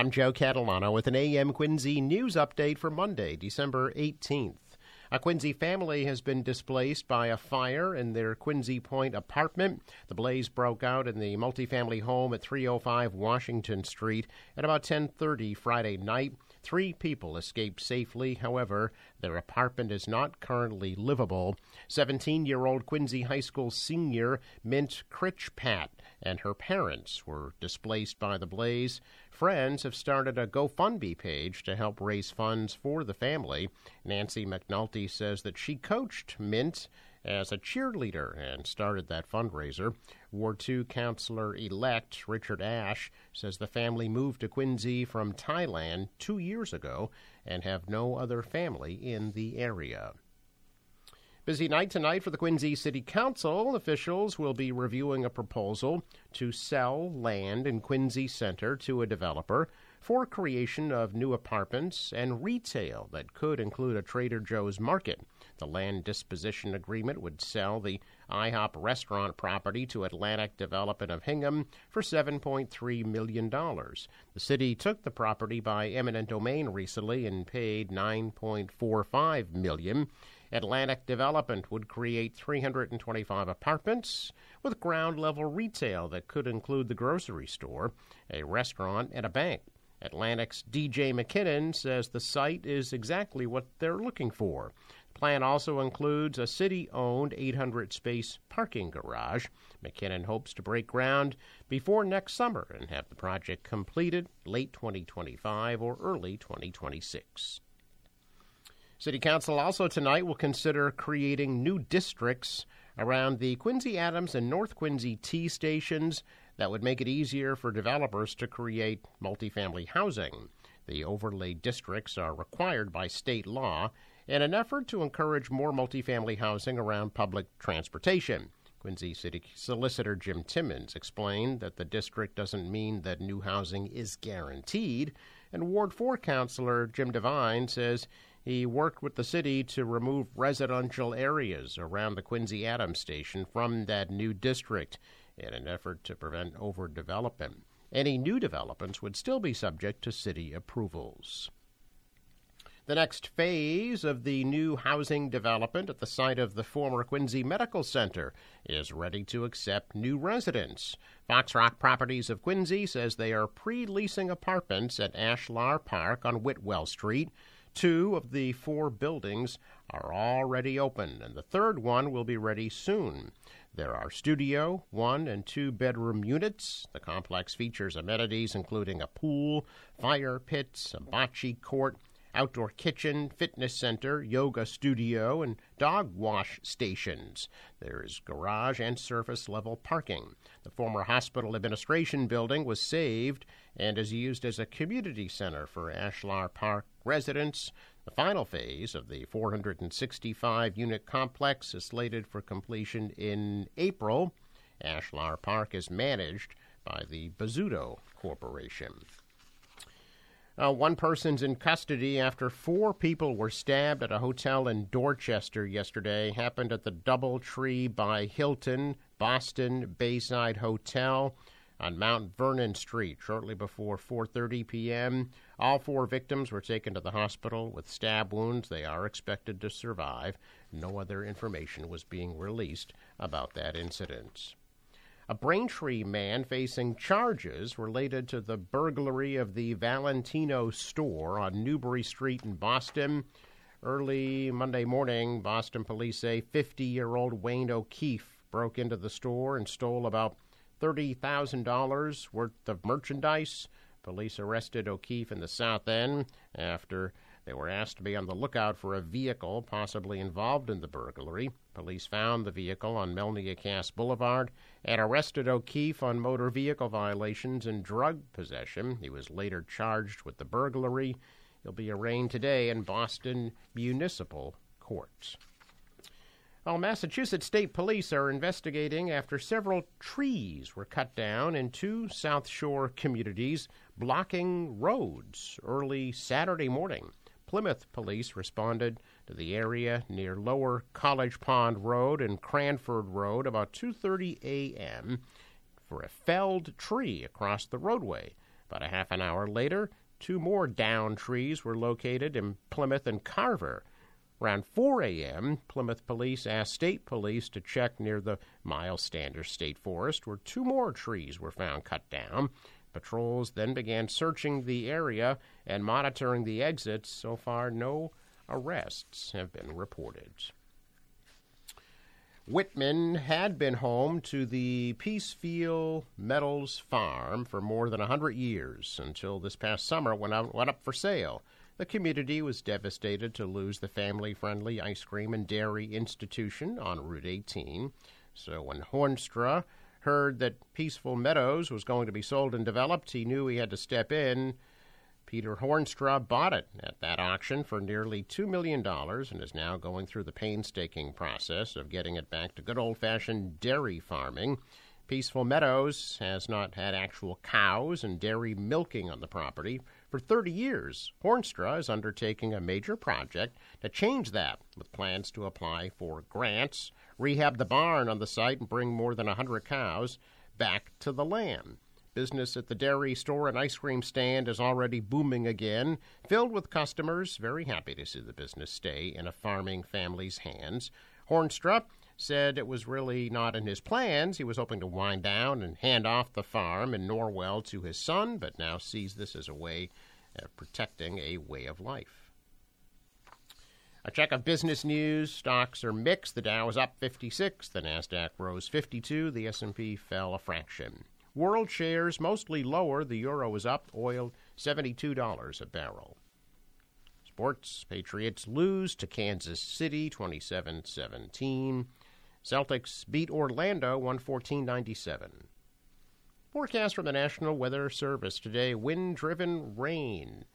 I'm Joe Catalano with an AM Quincy news update for Monday, December 18th. A Quincy family has been displaced by a fire in their Quincy Point apartment. The blaze broke out in the multifamily home at 305 Washington Street at about 10:30 Friday night. Three people escaped safely. However, their apartment is not currently livable. 17-year-old Quincy High School senior Mint Critchpat and her parents were displaced by the blaze. Friends have started a GoFundMe page to help raise funds for the family. Nancy McNulty says that she coached Mint as a cheerleader and started that fundraiser. Ward 2 Councilor elect Richard Ash says the family moved to Quincy from Thailand two years ago and have no other family in the area. Busy night tonight for the Quincy City Council. Officials will be reviewing a proposal to sell land in Quincy Center to a developer for creation of new apartments and retail that could include a Trader Joe's market. The land disposition agreement would sell the IHOP restaurant property to Atlantic Development of Hingham for $7.3 million. The city took the property by eminent domain recently and paid 9.45 million. Atlantic Development would create 325 apartments with ground level retail that could include the grocery store, a restaurant, and a bank. Atlantic's DJ McKinnon says the site is exactly what they're looking for. Plan also includes a city owned 800 space parking garage. McKinnon hopes to break ground before next summer and have the project completed late 2025 or early 2026. City Council also tonight will consider creating new districts around the Quincy Adams and North Quincy T stations that would make it easier for developers to create multifamily housing. The overlay districts are required by state law in an effort to encourage more multifamily housing around public transportation. Quincy City Solicitor Jim Timmins explained that the district doesn't mean that new housing is guaranteed, and Ward 4 Councilor Jim Devine says he worked with the city to remove residential areas around the Quincy Adams station from that new district in an effort to prevent overdevelopment. Any new developments would still be subject to city approvals. The next phase of the new housing development at the site of the former Quincy Medical Center is ready to accept new residents. Fox Rock Properties of Quincy says they are pre leasing apartments at Ashlar Park on Whitwell Street Two of the four buildings are already open, and the third one will be ready soon. There are studio, one, and two bedroom units. The complex features amenities including a pool, fire pits, a bocce court, outdoor kitchen, fitness center, yoga studio, and dog wash stations. There is garage and surface level parking. The former hospital administration building was saved and is used as a community center for Ashlar Park residents. The final phase of the 465 unit complex is slated for completion in April. Ashlar Park is managed by the Bozzuto Corporation. Uh, one person's in custody after four people were stabbed at a hotel in Dorchester yesterday. Happened at the DoubleTree by Hilton Boston Bayside Hotel on Mount Vernon Street shortly before 4:30 p.m. All four victims were taken to the hospital with stab wounds. They are expected to survive. No other information was being released about that incident. A Braintree man facing charges related to the burglary of the Valentino store on Newbury Street in Boston. Early Monday morning, Boston police say 50 year old Wayne O'Keefe broke into the store and stole about $30,000 worth of merchandise. Police arrested O'Keefe in the South End after they were asked to be on the lookout for a vehicle possibly involved in the burglary. Police found the vehicle on Melnia Cass Boulevard and arrested O'Keefe on motor vehicle violations and drug possession. He was later charged with the burglary. He'll be arraigned today in Boston Municipal Courts. Well, Massachusetts State Police are investigating after several trees were cut down in two South Shore communities, blocking roads early Saturday morning. Plymouth police responded to the area near Lower College Pond Road and Cranford Road about 2:30 a.m. for a felled tree across the roadway. About a half an hour later, two more down trees were located in Plymouth and Carver. Around 4 a.m., Plymouth police asked state police to check near the Myles Standish State Forest, where two more trees were found cut down. Patrols then began searching the area and monitoring the exits. So far, no arrests have been reported. Whitman had been home to the Peaceful Meadows Farm for more than a hundred years until this past summer when it went up for sale. The community was devastated to lose the family friendly ice cream and dairy institution on Route 18. So when Hornstra heard that Peaceful Meadows was going to be sold and developed, he knew he had to step in Peter Hornstra bought it at that auction for nearly $2 million and is now going through the painstaking process of getting it back to good old fashioned dairy farming. Peaceful Meadows has not had actual cows and dairy milking on the property for 30 years. Hornstra is undertaking a major project to change that, with plans to apply for grants, rehab the barn on the site, and bring more than 100 cows back to the land. Business at the dairy store and ice cream stand is already booming again, filled with customers very happy to see the business stay in a farming family's hands. Hornstra said it was really not in his plans. He was hoping to wind down and hand off the farm in Norwell to his son, but now sees this as a way of protecting a way of life. A check of business news. Stocks are mixed. The Dow is up 56. The Nasdaq rose 52. The S&P fell a fraction. World shares mostly lower. The euro is up. Oil $72 a barrel. Sports Patriots lose to Kansas City 27 17. Celtics beat Orlando 114 97. Forecast from the National Weather Service today wind driven rain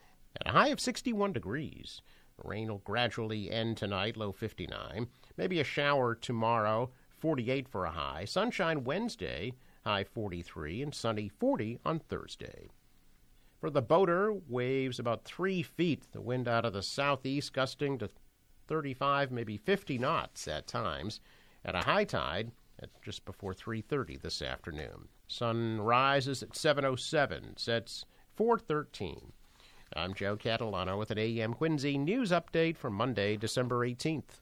at a high of 61 degrees. Rain will gradually end tonight, low 59. Maybe a shower tomorrow, 48 for a high. Sunshine Wednesday, high 43, and sunny 40 on Thursday. For the boater, waves about 3 feet, the wind out of the southeast gusting to 35, maybe 50 knots at times, at a high tide at just before 3:30 this afternoon. Sun rises at 7:07, sets 4:13. I'm Joe Catalano with an AM Quincy news update for Monday, December 18th.